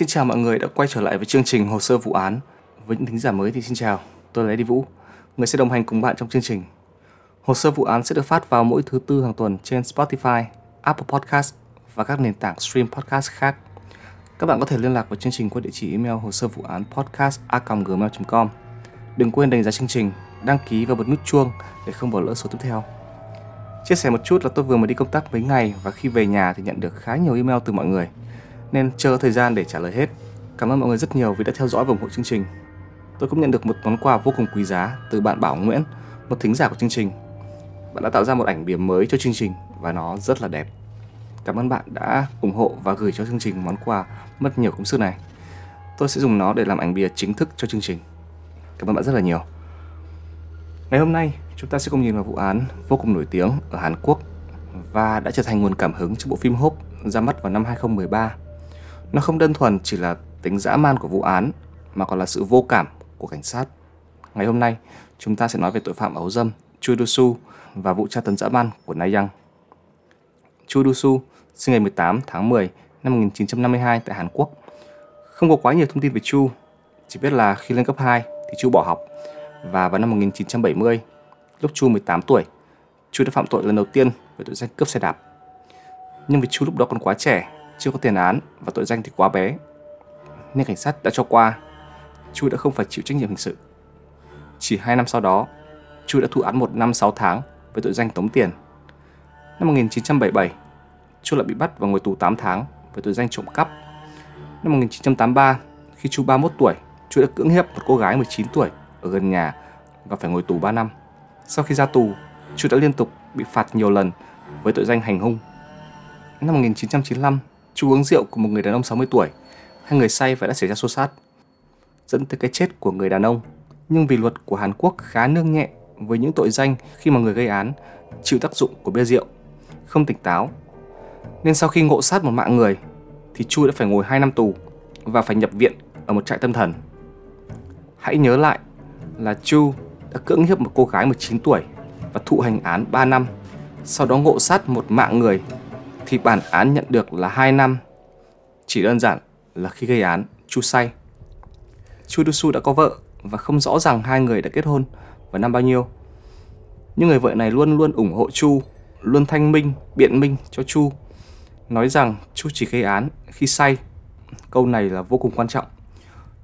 Xin chào mọi người đã quay trở lại với chương trình Hồ sơ vụ án. Với những thính giả mới thì xin chào, tôi là Eddie Vũ, người sẽ đồng hành cùng bạn trong chương trình. Hồ sơ vụ án sẽ được phát vào mỗi thứ tư hàng tuần trên Spotify, Apple Podcast và các nền tảng stream podcast khác. Các bạn có thể liên lạc với chương trình qua địa chỉ email hồ sơ vụ án podcast gmail.com. Đừng quên đánh giá chương trình, đăng ký và bật nút chuông để không bỏ lỡ số tiếp theo. Chia sẻ một chút là tôi vừa mới đi công tác mấy ngày và khi về nhà thì nhận được khá nhiều email từ mọi người nên chờ thời gian để trả lời hết. Cảm ơn mọi người rất nhiều vì đã theo dõi và ủng hộ chương trình. Tôi cũng nhận được một món quà vô cùng quý giá từ bạn Bảo Nguyễn, một thính giả của chương trình. Bạn đã tạo ra một ảnh bìa mới cho chương trình và nó rất là đẹp. Cảm ơn bạn đã ủng hộ và gửi cho chương trình món quà mất nhiều công sức này. Tôi sẽ dùng nó để làm ảnh bìa chính thức cho chương trình. Cảm ơn bạn rất là nhiều. Ngày hôm nay, chúng ta sẽ cùng nhìn vào vụ án vô cùng nổi tiếng ở Hàn Quốc và đã trở thành nguồn cảm hứng cho bộ phim Hope ra mắt vào năm 2013. Nó không đơn thuần chỉ là tính dã man của vụ án mà còn là sự vô cảm của cảnh sát. Ngày hôm nay, chúng ta sẽ nói về tội phạm ấu dâm Chu Do-su và vụ tra tấn dã man của Na Yang. Chu Do-su sinh ngày 18 tháng 10 năm 1952 tại Hàn Quốc. Không có quá nhiều thông tin về Chu, chỉ biết là khi lên cấp 2 thì Chu bỏ học và vào năm 1970, lúc Chu 18 tuổi, Chu đã phạm tội lần đầu tiên với tội danh cướp xe đạp. Nhưng vì Chu lúc đó còn quá trẻ, chưa có tiền án và tội danh thì quá bé, nên cảnh sát đã cho qua. Chu đã không phải chịu trách nhiệm hình sự. Chỉ 2 năm sau đó, Chu đã thụ án 1 năm 6 tháng với tội danh tống tiền. Năm 1977, Chu lại bị bắt và ngồi tù 8 tháng với tội danh trộm cắp. Năm 1983, khi Chu 31 tuổi, Chu đã cưỡng hiếp một cô gái 19 tuổi ở gần nhà và phải ngồi tù 3 năm. Sau khi ra tù, Chu đã liên tục bị phạt nhiều lần với tội danh hành hung. Năm 1995, chú uống rượu của một người đàn ông 60 tuổi. Hai người say và đã xảy ra xô xát, dẫn tới cái chết của người đàn ông. Nhưng vì luật của Hàn Quốc khá nương nhẹ với những tội danh khi mà người gây án chịu tác dụng của bia rượu, không tỉnh táo. Nên sau khi ngộ sát một mạng người, thì Chu đã phải ngồi 2 năm tù và phải nhập viện ở một trại tâm thần. Hãy nhớ lại là Chu đã cưỡng hiếp một cô gái 19 tuổi và thụ hành án 3 năm, sau đó ngộ sát một mạng người thì bản án nhận được là 2 năm. Chỉ đơn giản là khi gây án, Chu say. Chu Dusu đã có vợ và không rõ ràng hai người đã kết hôn vào năm bao nhiêu. Nhưng người vợ này luôn luôn ủng hộ Chu, luôn thanh minh, biện minh cho Chu, nói rằng Chu chỉ gây án khi say. Câu này là vô cùng quan trọng.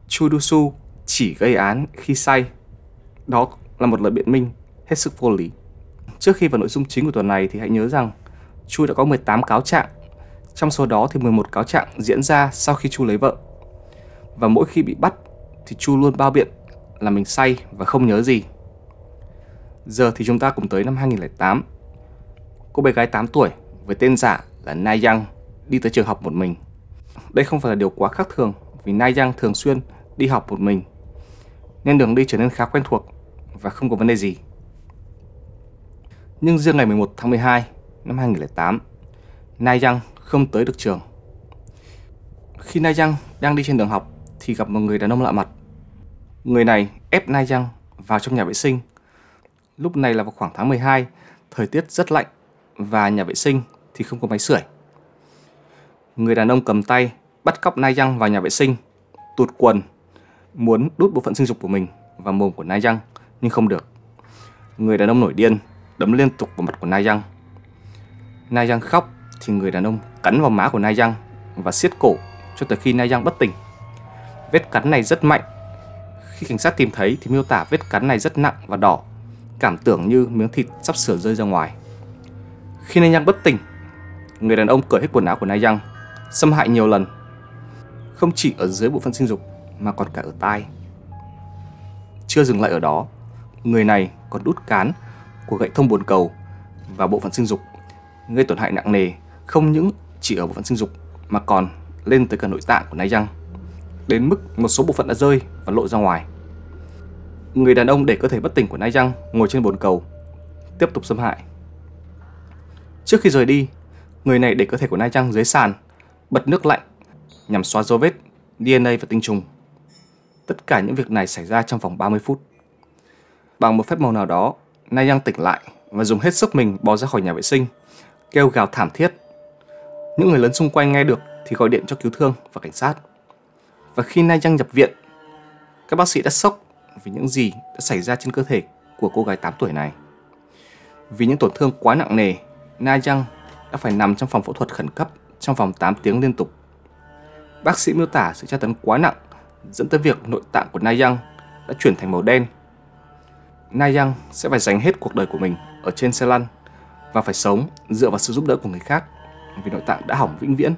Chu Dusu chỉ gây án khi say. Đó là một lời biện minh hết sức vô lý. Trước khi vào nội dung chính của tuần này thì hãy nhớ rằng Chu đã có 18 cáo trạng. Trong số đó thì 11 cáo trạng diễn ra sau khi Chu lấy vợ. Và mỗi khi bị bắt thì Chu luôn bao biện là mình say và không nhớ gì. Giờ thì chúng ta cùng tới năm 2008. Cô bé gái 8 tuổi với tên giả là Na Yang đi tới trường học một mình. Đây không phải là điều quá khác thường vì Na Yang thường xuyên đi học một mình. Nên đường đi trở nên khá quen thuộc và không có vấn đề gì. Nhưng riêng ngày 11 tháng 12 năm 2008, Nai Yang không tới được trường. Khi Nai Yang đang đi trên đường học thì gặp một người đàn ông lạ mặt. Người này ép Nai Yang vào trong nhà vệ sinh. Lúc này là vào khoảng tháng 12, thời tiết rất lạnh và nhà vệ sinh thì không có máy sưởi. Người đàn ông cầm tay bắt cóc Nai Yang vào nhà vệ sinh, tụt quần, muốn đút bộ phận sinh dục của mình vào mồm của Nai Yang nhưng không được. Người đàn ông nổi điên đấm liên tục vào mặt của Nai Yang Nayang khóc thì người đàn ông cắn vào má của Nayang và siết cổ cho tới khi Nayang bất tỉnh. Vết cắn này rất mạnh. Khi cảnh sát tìm thấy thì miêu tả vết cắn này rất nặng và đỏ, cảm tưởng như miếng thịt sắp sửa rơi ra ngoài. Khi Nayang bất tỉnh, người đàn ông cởi hết quần áo của Nayang, xâm hại nhiều lần. Không chỉ ở dưới bộ phận sinh dục mà còn cả ở tai. Chưa dừng lại ở đó, người này còn đút cán của gậy thông bồn cầu và bộ phận sinh dục gây tổn hại nặng nề không những chỉ ở bộ phận sinh dục mà còn lên tới cả nội tạng của nai răng đến mức một số bộ phận đã rơi và lộ ra ngoài. Người đàn ông để cơ thể bất tỉnh của nai răng ngồi trên bồn cầu, tiếp tục xâm hại. Trước khi rời đi, người này để cơ thể của nai răng dưới sàn, bật nước lạnh nhằm xóa dấu vết DNA và tinh trùng. Tất cả những việc này xảy ra trong vòng 30 phút. Bằng một phép màu nào đó, Nai Yang tỉnh lại và dùng hết sức mình bò ra khỏi nhà vệ sinh kêu gào thảm thiết. Những người lớn xung quanh nghe được thì gọi điện cho cứu thương và cảnh sát. Và khi Na Yang nhập viện, các bác sĩ đã sốc vì những gì đã xảy ra trên cơ thể của cô gái 8 tuổi này. Vì những tổn thương quá nặng nề, Na Yang đã phải nằm trong phòng phẫu thuật khẩn cấp trong vòng 8 tiếng liên tục. Bác sĩ miêu tả sự tra tấn quá nặng dẫn tới việc nội tạng của Na Yang đã chuyển thành màu đen. Na Yang sẽ phải dành hết cuộc đời của mình ở trên xe lăn và phải sống dựa vào sự giúp đỡ của người khác vì nội tạng đã hỏng vĩnh viễn.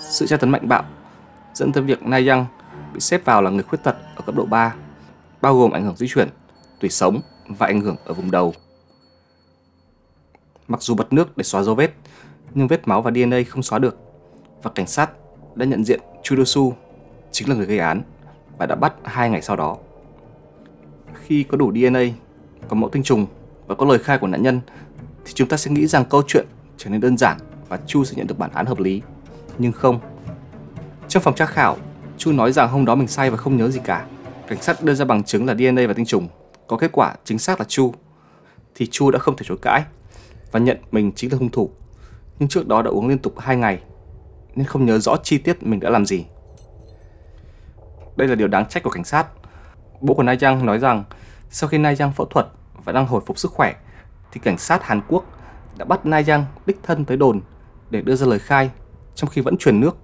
Sự tra tấn mạnh bạo dẫn tới việc Na Yang bị xếp vào là người khuyết tật ở cấp độ 3, bao gồm ảnh hưởng di chuyển, tủy sống và ảnh hưởng ở vùng đầu. Mặc dù bật nước để xóa dấu vết, nhưng vết máu và DNA không xóa được và cảnh sát đã nhận diện Chudosu chính là người gây án và đã bắt hai ngày sau đó. Khi có đủ DNA, có mẫu tinh trùng và có lời khai của nạn nhân thì chúng ta sẽ nghĩ rằng câu chuyện trở nên đơn giản và Chu sẽ nhận được bản án hợp lý. Nhưng không. Trong phòng tra khảo, Chu nói rằng hôm đó mình say và không nhớ gì cả. Cảnh sát đưa ra bằng chứng là DNA và tinh trùng. Có kết quả chính xác là Chu. Thì Chu đã không thể chối cãi và nhận mình chính là hung thủ. Nhưng trước đó đã uống liên tục 2 ngày nên không nhớ rõ chi tiết mình đã làm gì. Đây là điều đáng trách của cảnh sát. Bố của Nai Yang nói rằng sau khi Nai Yang phẫu thuật và đang hồi phục sức khỏe thì cảnh sát Hàn Quốc đã bắt Na Yang đích thân tới đồn để đưa ra lời khai trong khi vẫn truyền nước.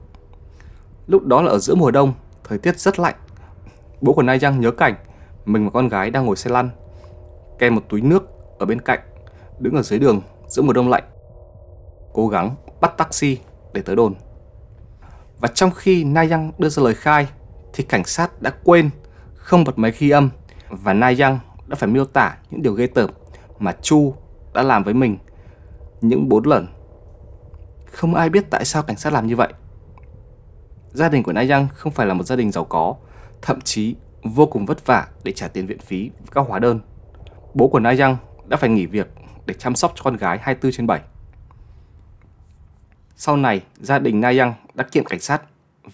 Lúc đó là ở giữa mùa đông, thời tiết rất lạnh. Bố của Na Yang nhớ cảnh mình và con gái đang ngồi xe lăn, kèm một túi nước ở bên cạnh, đứng ở dưới đường giữa mùa đông lạnh. Cố gắng bắt taxi để tới đồn. Và trong khi Na Yang đưa ra lời khai thì cảnh sát đã quên không bật máy ghi âm và Na Yang đã phải miêu tả những điều ghê tởm mà Chu đã làm với mình những bốn lần. Không ai biết tại sao cảnh sát làm như vậy. Gia đình của Na Yang không phải là một gia đình giàu có, thậm chí vô cùng vất vả để trả tiền viện phí và các hóa đơn. Bố của Na Yang đã phải nghỉ việc để chăm sóc cho con gái 24 trên 7. Sau này, gia đình Na Yang đã kiện cảnh sát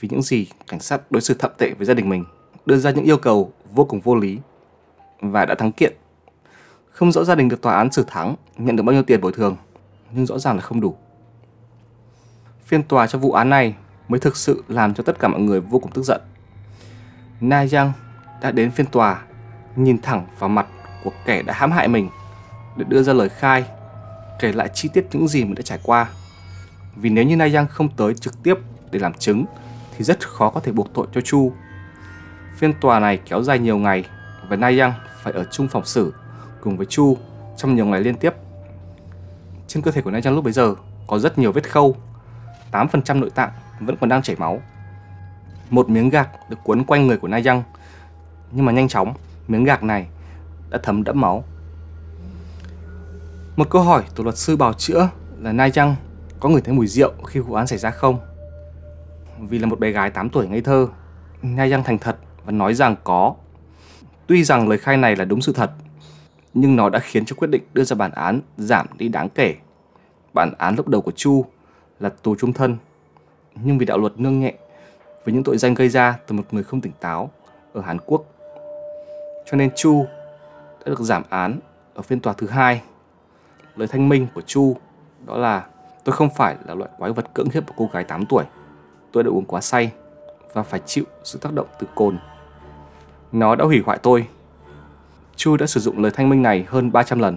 vì những gì cảnh sát đối xử thậm tệ với gia đình mình, đưa ra những yêu cầu vô cùng vô lý và đã thắng kiện. Không rõ gia đình được tòa án xử thắng nhận được bao nhiêu tiền bồi thường, nhưng rõ ràng là không đủ. Phiên tòa cho vụ án này mới thực sự làm cho tất cả mọi người vô cùng tức giận. Na Yang đã đến phiên tòa, nhìn thẳng vào mặt của kẻ đã hãm hại mình để đưa ra lời khai, kể lại chi tiết những gì mình đã trải qua. Vì nếu như Na Yang không tới trực tiếp để làm chứng thì rất khó có thể buộc tội cho Chu. Phiên tòa này kéo dài nhiều ngày và Na Yang phải ở chung phòng xử cùng với Chu trong nhiều ngày liên tiếp. Trên cơ thể của Na Yang lúc bấy giờ có rất nhiều vết khâu, 8% nội tạng vẫn còn đang chảy máu. Một miếng gạc được cuốn quanh người của Na Yang, nhưng mà nhanh chóng miếng gạc này đã thấm đẫm máu. Một câu hỏi từ luật sư bào chữa là Na Yang có người thấy mùi rượu khi vụ án xảy ra không? Vì là một bé gái 8 tuổi ngây thơ, Na Yang thành thật và nói rằng có. Tuy rằng lời khai này là đúng sự thật, nhưng nó đã khiến cho quyết định đưa ra bản án giảm đi đáng kể. Bản án lúc đầu của Chu là tù trung thân, nhưng vì đạo luật nương nhẹ với những tội danh gây ra từ một người không tỉnh táo ở Hàn Quốc. Cho nên Chu đã được giảm án ở phiên tòa thứ hai. Lời thanh minh của Chu đó là tôi không phải là loại quái vật cưỡng hiếp một cô gái 8 tuổi. Tôi đã uống quá say và phải chịu sự tác động từ cồn. Nó đã hủy hoại tôi. Chu đã sử dụng lời thanh minh này hơn 300 lần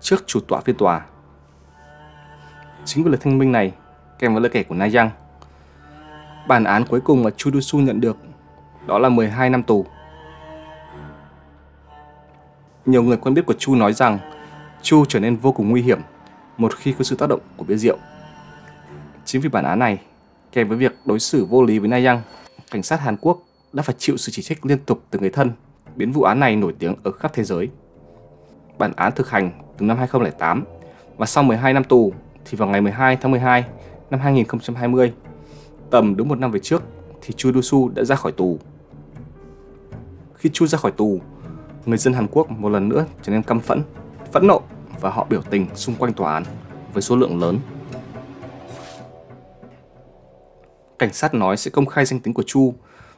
trước chủ tọa phiên tòa. Chính vì lời thanh minh này kèm với lời kể của Na Yang, bản án cuối cùng mà Chu Dusu nhận được đó là 12 năm tù. Nhiều người quen biết của Chu nói rằng Chu trở nên vô cùng nguy hiểm một khi có sự tác động của bia rượu. Chính vì bản án này, kèm với việc đối xử vô lý với Na Yang, cảnh sát Hàn Quốc đã phải chịu sự chỉ trích liên tục từ người thân, biến vụ án này nổi tiếng ở khắp thế giới. Bản án thực hành từ năm 2008 và sau 12 năm tù thì vào ngày 12 tháng 12 năm 2020, tầm đúng một năm về trước thì Chu Du đã ra khỏi tù. Khi Chu ra khỏi tù, người dân Hàn Quốc một lần nữa trở nên căm phẫn, phẫn nộ và họ biểu tình xung quanh tòa án với số lượng lớn. Cảnh sát nói sẽ công khai danh tính của Chu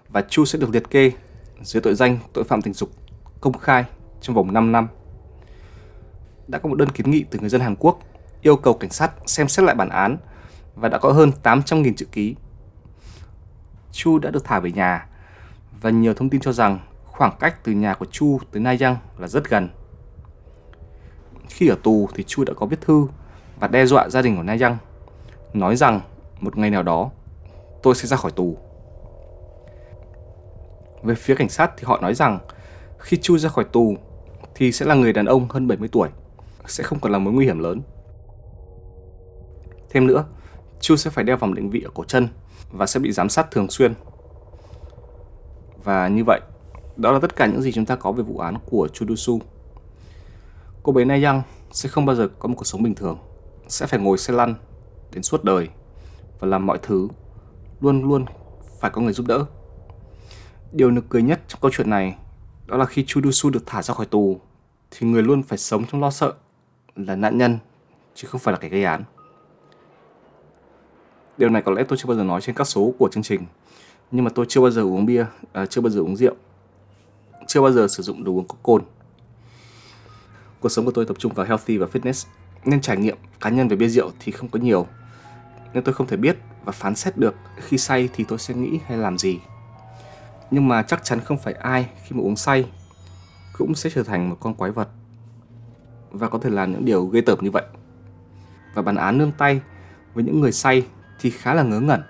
và Chu sẽ được liệt kê dưới tội danh tội phạm tình dục công khai trong vòng 5 năm. Đã có một đơn kiến nghị từ người dân Hàn Quốc yêu cầu cảnh sát xem xét lại bản án và đã có hơn 800.000 chữ ký. Chu đã được thả về nhà và nhiều thông tin cho rằng khoảng cách từ nhà của Chu tới Na Yang là rất gần. Khi ở tù thì Chu đã có viết thư và đe dọa gia đình của Na Yang, nói rằng một ngày nào đó tôi sẽ ra khỏi tù. Về phía cảnh sát thì họ nói rằng khi Chu ra khỏi tù thì sẽ là người đàn ông hơn 70 tuổi, sẽ không còn là mối nguy hiểm lớn. Thêm nữa, Chu sẽ phải đeo vòng định vị ở cổ chân và sẽ bị giám sát thường xuyên. Và như vậy, đó là tất cả những gì chúng ta có về vụ án của Chu Dusu Cô bé Na Yang sẽ không bao giờ có một cuộc sống bình thường, sẽ phải ngồi xe lăn đến suốt đời và làm mọi thứ luôn luôn phải có người giúp đỡ. Điều nực cười nhất trong câu chuyện này đó là khi Chu Du-su được thả ra khỏi tù thì người luôn phải sống trong lo sợ là nạn nhân chứ không phải là kẻ gây án. Điều này có lẽ tôi chưa bao giờ nói trên các số của chương trình nhưng mà tôi chưa bao giờ uống bia, à, chưa bao giờ uống rượu, chưa bao giờ sử dụng đồ uống có cồn. Cuộc sống của tôi tập trung vào healthy và fitness nên trải nghiệm cá nhân về bia rượu thì không có nhiều nên tôi không thể biết và phán xét được khi say thì tôi sẽ nghĩ hay làm gì nhưng mà chắc chắn không phải ai khi mà uống say cũng sẽ trở thành một con quái vật. Và có thể làm những điều gây tởm như vậy. Và bản án nương tay với những người say thì khá là ngớ ngẩn.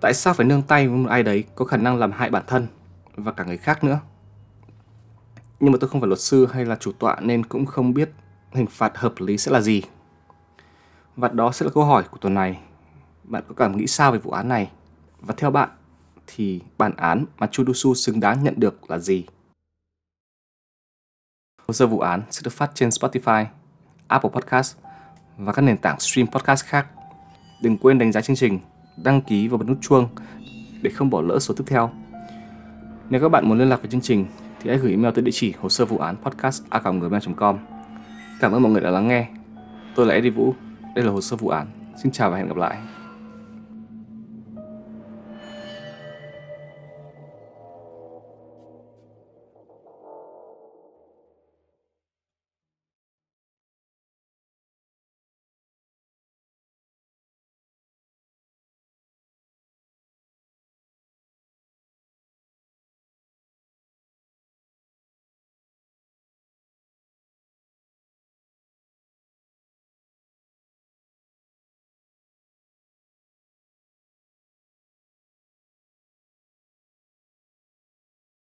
Tại sao phải nương tay với một ai đấy có khả năng làm hại bản thân và cả người khác nữa? Nhưng mà tôi không phải luật sư hay là chủ tọa nên cũng không biết hình phạt hợp lý sẽ là gì. Và đó sẽ là câu hỏi của tuần này. Bạn có cảm nghĩ sao về vụ án này? Và theo bạn thì bản án mà Chudusu xứng đáng nhận được là gì? Hồ sơ vụ án sẽ được phát trên Spotify, Apple Podcast và các nền tảng stream podcast khác. Đừng quên đánh giá chương trình, đăng ký và bật nút chuông để không bỏ lỡ số tiếp theo. Nếu các bạn muốn liên lạc với chương trình thì hãy gửi email tới địa chỉ hồ sơ vụ án podcast a.gmail.com. Cảm ơn mọi người đã lắng nghe. Tôi là Eddie Vũ, đây là hồ sơ vụ án. Xin chào và hẹn gặp lại.